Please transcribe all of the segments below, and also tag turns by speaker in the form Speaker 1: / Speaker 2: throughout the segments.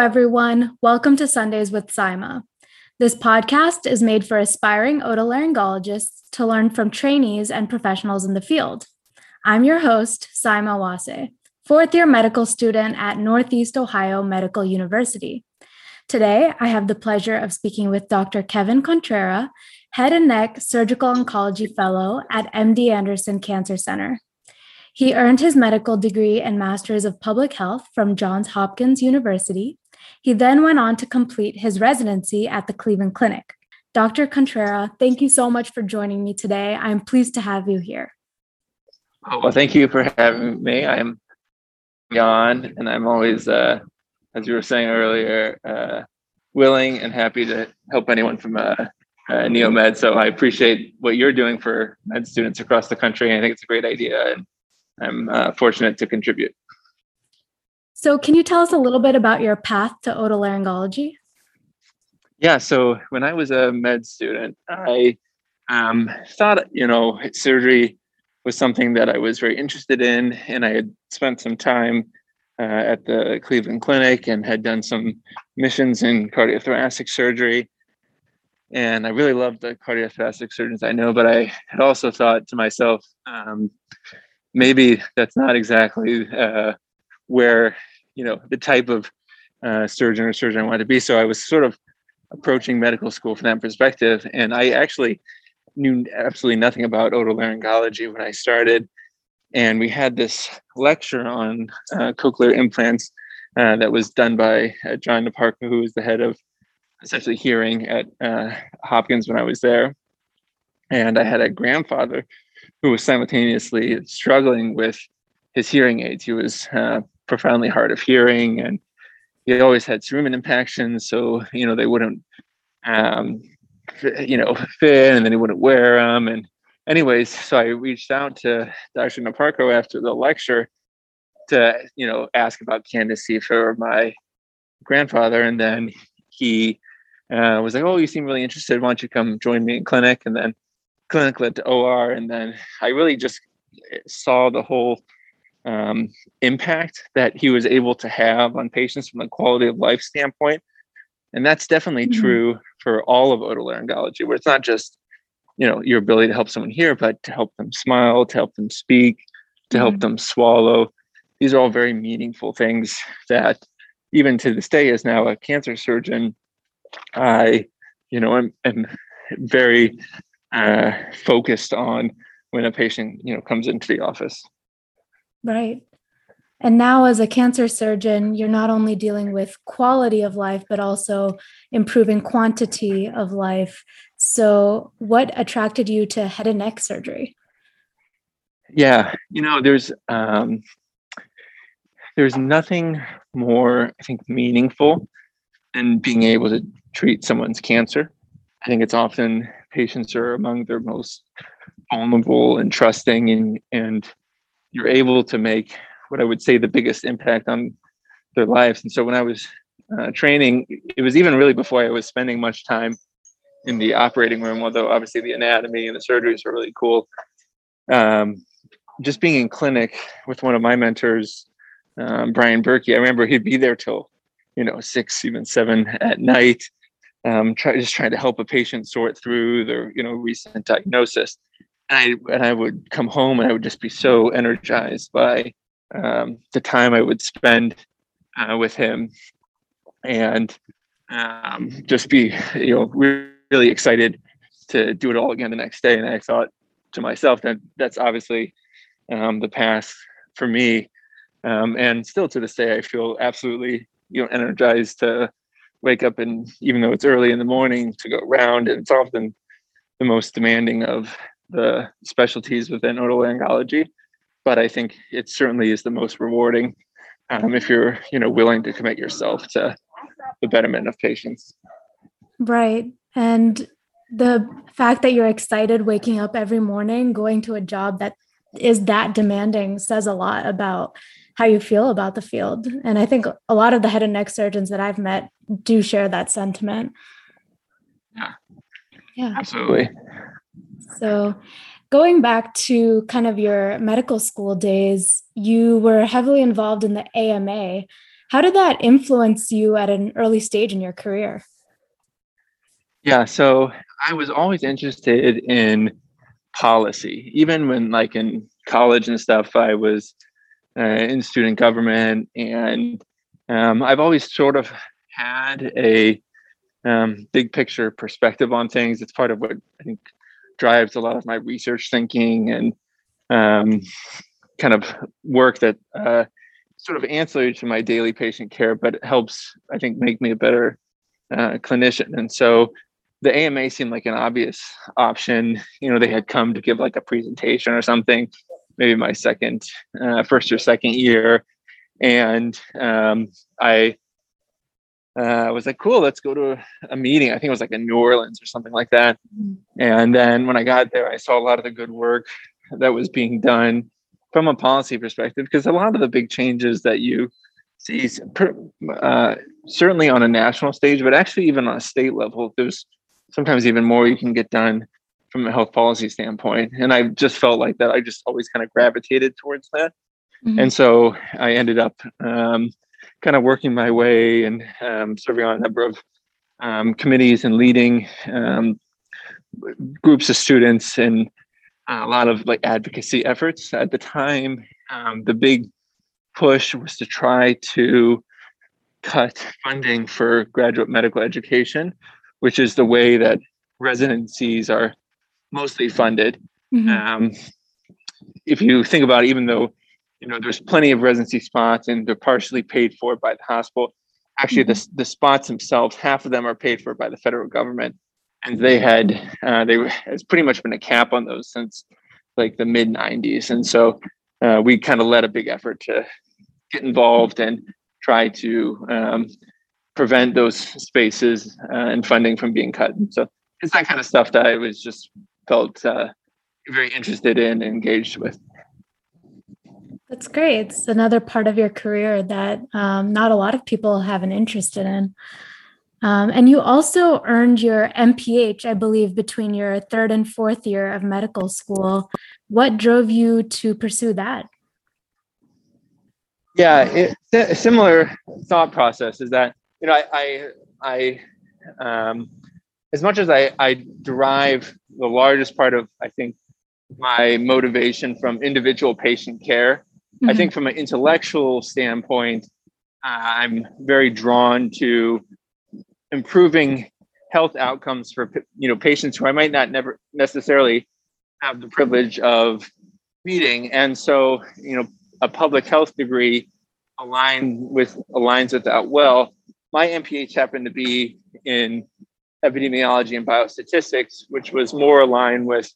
Speaker 1: everyone. Welcome to Sundays with Saima. This podcast is made for aspiring otolaryngologists to learn from trainees and professionals in the field. I'm your host, Saima Wase, fourth year medical student at Northeast Ohio Medical University. Today, I have the pleasure of speaking with Dr. Kevin Contrera, Head and Neck Surgical Oncology Fellow at MD Anderson Cancer Center. He earned his medical degree and Master's of Public Health from Johns Hopkins University. He then went on to complete his residency at the Cleveland Clinic. Dr. Contrera, thank you so much for joining me today. I'm pleased to have you here.
Speaker 2: Well, thank you for having me. I'm Jan, and I'm always, uh, as you were saying earlier, uh, willing and happy to help anyone from uh, uh, NeoMed. So I appreciate what you're doing for med students across the country. I think it's a great idea, and I'm uh, fortunate to contribute.
Speaker 1: So, can you tell us a little bit about your path to otolaryngology?
Speaker 2: Yeah, so when I was a med student, I um, thought, you know, surgery was something that I was very interested in, and I had spent some time uh, at the Cleveland Clinic and had done some missions in cardiothoracic surgery. And I really loved the cardiothoracic surgeons I know, but I had also thought to myself, um, maybe that's not exactly uh, where you know the type of uh, surgeon or surgeon I wanted to be. So I was sort of approaching medical school from that perspective, and I actually knew absolutely nothing about otolaryngology when I started. And we had this lecture on uh, cochlear implants uh, that was done by uh, John Niparko, who was the head of essentially hearing at uh, Hopkins when I was there. And I had a grandfather who was simultaneously struggling with his hearing aids. He was uh, profoundly hard of hearing and he always had cerumen impactions. So, you know, they wouldn't, um, you know, fit and then he wouldn't wear them. And, anyways, so I reached out to Dr. Niparko after the lecture to, you know, ask about candidacy for my grandfather. And then he uh, was like, "Oh, you seem really interested. Why don't you come join me in clinic?" And then clinic led to OR, and then I really just saw the whole um, impact that he was able to have on patients from a quality of life standpoint. And that's definitely mm-hmm. true for all of otolaryngology, where it's not just you know your ability to help someone hear, but to help them smile, to help them speak, to mm-hmm. help them swallow. These are all very meaningful things that even to this day, as now a cancer surgeon, I, you know, am, am very uh, focused on when a patient, you know, comes into the office.
Speaker 1: Right. And now, as a cancer surgeon, you're not only dealing with quality of life, but also improving quantity of life. So, what attracted you to head and neck surgery?
Speaker 2: Yeah, you know, there's um, there's nothing more, I think, meaningful than being able to treat someone's cancer. I think it's often patients are among their most vulnerable and trusting, and and you're able to make what I would say the biggest impact on their lives. And so when I was uh, training, it was even really before I was spending much time in the operating room, although obviously the anatomy and the surgeries are really cool. Um, just being in clinic with one of my mentors, um, Brian Burkey, I remember he'd be there till, you know, six, even seven at night, um, try, just trying to help a patient sort through their, you know, recent diagnosis. And I, and I would come home and I would just be so energized by um, the time I would spend uh, with him and um, just be, you know, really excited to do it all again the next day. And I thought to myself that that's obviously um, the path for me um, and still to this day, I feel absolutely you know energized to wake up and even though it's early in the morning to go around. And it's often the most demanding of the specialties within otolaryngology, but I think it certainly is the most rewarding um, if you're you know willing to commit yourself to the betterment of patients.
Speaker 1: Right, and the fact that you're excited waking up every morning, going to a job that is that demanding says a lot about how you feel about the field. And I think a lot of the head and neck surgeons that I've met do share that sentiment.
Speaker 2: Yeah. Yeah. Absolutely.
Speaker 1: So, going back to kind of your medical school days, you were heavily involved in the AMA. How did that influence you at an early stage in your career?
Speaker 2: Yeah, so I was always interested in policy. Even when, like, in college and stuff, I was uh, in student government, and um, I've always sort of had a um, big picture perspective on things. It's part of what I think drives a lot of my research thinking and um, kind of work that uh, sort of ancillary to my daily patient care, but helps, I think, make me a better uh, clinician. And so the AMA seemed like an obvious option. You know, they had come to give like a presentation or something, maybe my second, uh, first or second year. And um, I uh, was like, cool, let's go to a, a, meeting. I think it was like in New Orleans or something like that. Mm-hmm. And then when I got there, I saw a lot of the good work that was being done from a policy perspective, because a lot of the big changes that you see, uh, certainly on a national stage, but actually even on a state level, there's sometimes even more you can get done from a health policy standpoint. And I just felt like that. I just always kind of gravitated towards that. Mm-hmm. And so I ended up um, kind of working my way and um, serving on a number of um, committees and leading um, groups of students and a lot of like advocacy efforts. At the time, um, the big push was to try to cut funding for graduate medical education, which is the way that residencies are mostly funded. Mm-hmm. Um, if you think about it, even though you know there's plenty of residency spots and they're partially paid for by the hospital. Actually mm-hmm. the, the spots themselves half of them are paid for by the federal government. And they had uh, they has pretty much been a cap on those since like the mid 90s and so uh, we kind of led a big effort to get involved and try to um, prevent those spaces uh, and funding from being cut. And so it's that kind of stuff that i was just felt uh, very interested in and engaged with
Speaker 1: that's great. It's another part of your career that um, not a lot of people have an interest in. Um, and you also earned your MPH, I believe, between your third and fourth year of medical school. What drove you to pursue that?
Speaker 2: Yeah, it, similar thought process is that you know I I, I um, as much as I, I derive the largest part of I think my motivation from individual patient care Mm-hmm. I think from an intellectual standpoint, I'm very drawn to improving health outcomes for you know patients who I might not never necessarily have the privilege of meeting, and so you know a public health degree aligned with aligns with that well. My MPH happened to be in epidemiology and biostatistics, which was more aligned with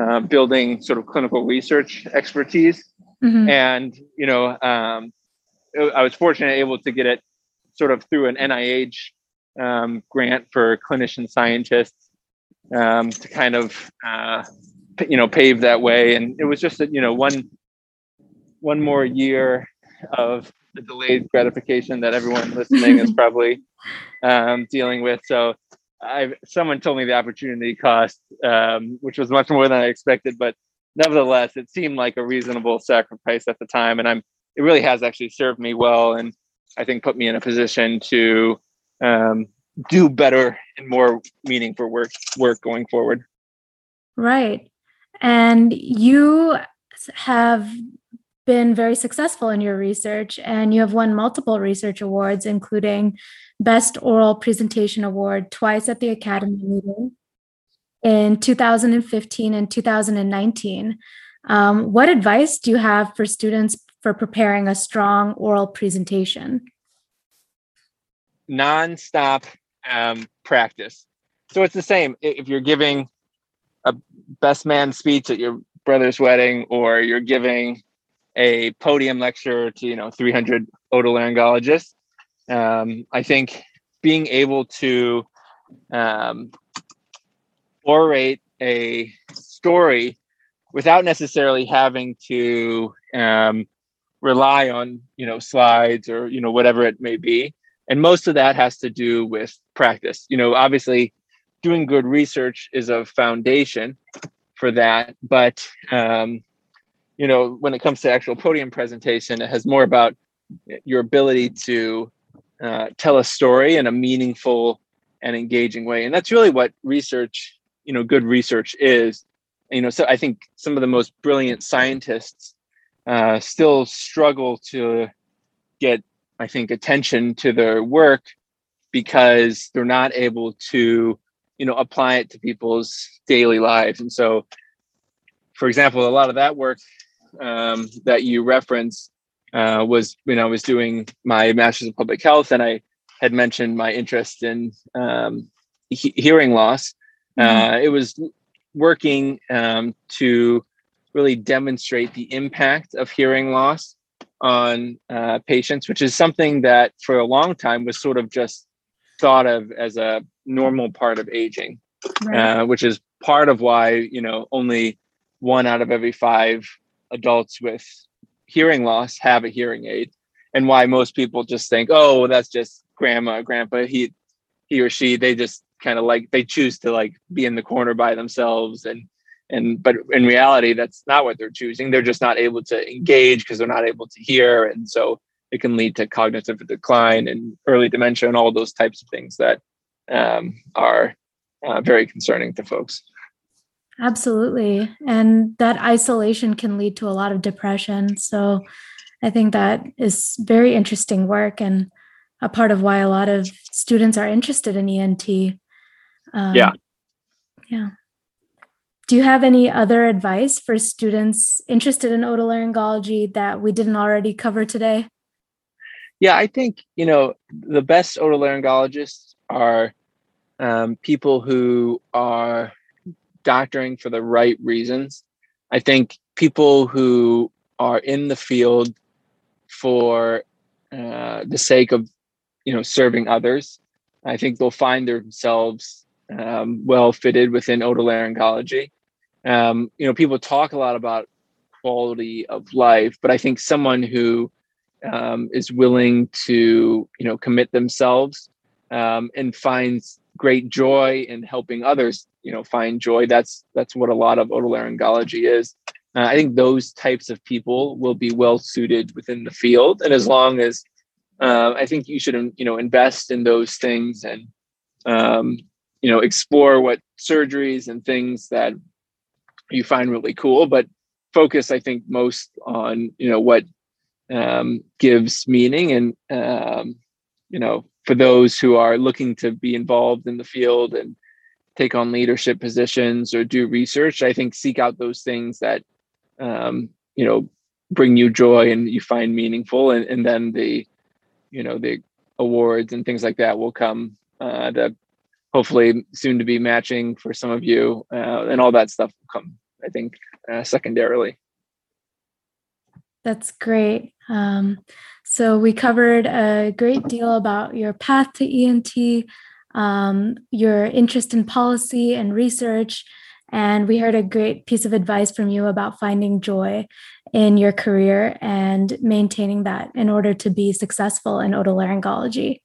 Speaker 2: uh, building sort of clinical research expertise. Mm-hmm. And, you know, um, I was fortunate able to get it sort of through an NIH um, grant for clinician scientists um, to kind of, uh, you know, pave that way. And it was just, a, you know, one, one more year of the delayed gratification that everyone listening is probably um, dealing with. So I, someone told me the opportunity cost, um, which was much more than I expected, but nevertheless, it seemed like a reasonable sacrifice at the time, and I'm it really has actually served me well, and I think put me in a position to um, do better and more meaningful work work going forward.
Speaker 1: Right, and you have been very successful in your research, and you have won multiple research awards, including Best Oral Presentation Award twice at the Academy meeting in 2015 and 2019. Um, what advice do you have for students for preparing a strong oral presentation?
Speaker 2: Nonstop um, practice. So it's the same if you're giving a best man speech at your brother's wedding or you're giving a podium lecture to you know 300 otolaryngologists um, i think being able to um, orate a story without necessarily having to um, rely on you know slides or you know whatever it may be and most of that has to do with practice you know obviously doing good research is a foundation for that but um, you know when it comes to actual podium presentation it has more about your ability to uh, tell a story in a meaningful and engaging way. And that's really what research, you know, good research is. You know, so I think some of the most brilliant scientists uh, still struggle to get, I think, attention to their work because they're not able to, you know, apply it to people's daily lives. And so, for example, a lot of that work um, that you reference uh, was when I was doing my master's in public health, and I had mentioned my interest in um, he- hearing loss. Mm-hmm. Uh, it was working um, to really demonstrate the impact of hearing loss on uh, patients, which is something that for a long time was sort of just thought of as a normal part of aging, right. uh, which is part of why you know only one out of every five adults with hearing loss have a hearing aid, and why most people just think, oh, that's just grandma, grandpa. He he or she they just kind of like they choose to like be in the corner by themselves and and but in reality that's not what they're choosing. They're just not able to engage because they're not able to hear. And so it can lead to cognitive decline and early dementia and all those types of things that um, are uh, very concerning to folks.
Speaker 1: Absolutely. And that isolation can lead to a lot of depression. So i think that is very interesting work and a part of why a lot of students are interested in ent
Speaker 2: um, yeah
Speaker 1: yeah do you have any other advice for students interested in otolaryngology that we didn't already cover today?
Speaker 2: Yeah, I think, you know, the best otolaryngologists are um, people who are doctoring for the right reasons. I think people who are in the field for uh, the sake of, you know, serving others, I think they'll find themselves um, well fitted within otolaryngology um, you know people talk a lot about quality of life but i think someone who um, is willing to you know commit themselves um, and finds great joy in helping others you know find joy that's that's what a lot of otolaryngology is. Uh, i think those types of people will be well suited within the field and as long as uh, i think you should you know invest in those things and um, you know explore what surgeries and things that you find really cool, but focus, I think, most on you know what um, gives meaning and um, you know for those who are looking to be involved in the field and take on leadership positions or do research i think seek out those things that um, you know bring you joy and you find meaningful and, and then the you know the awards and things like that will come uh, hopefully soon to be matching for some of you uh, and all that stuff will come i think uh, secondarily
Speaker 1: that's great um, so we covered a great deal about your path to ent um, your interest in policy and research and we heard a great piece of advice from you about finding joy in your career and maintaining that in order to be successful in otolaryngology.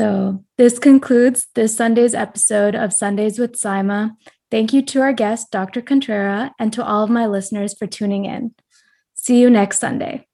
Speaker 1: So, this concludes this Sunday's episode of Sundays with Saima. Thank you to our guest, Dr. Contrera, and to all of my listeners for tuning in. See you next Sunday.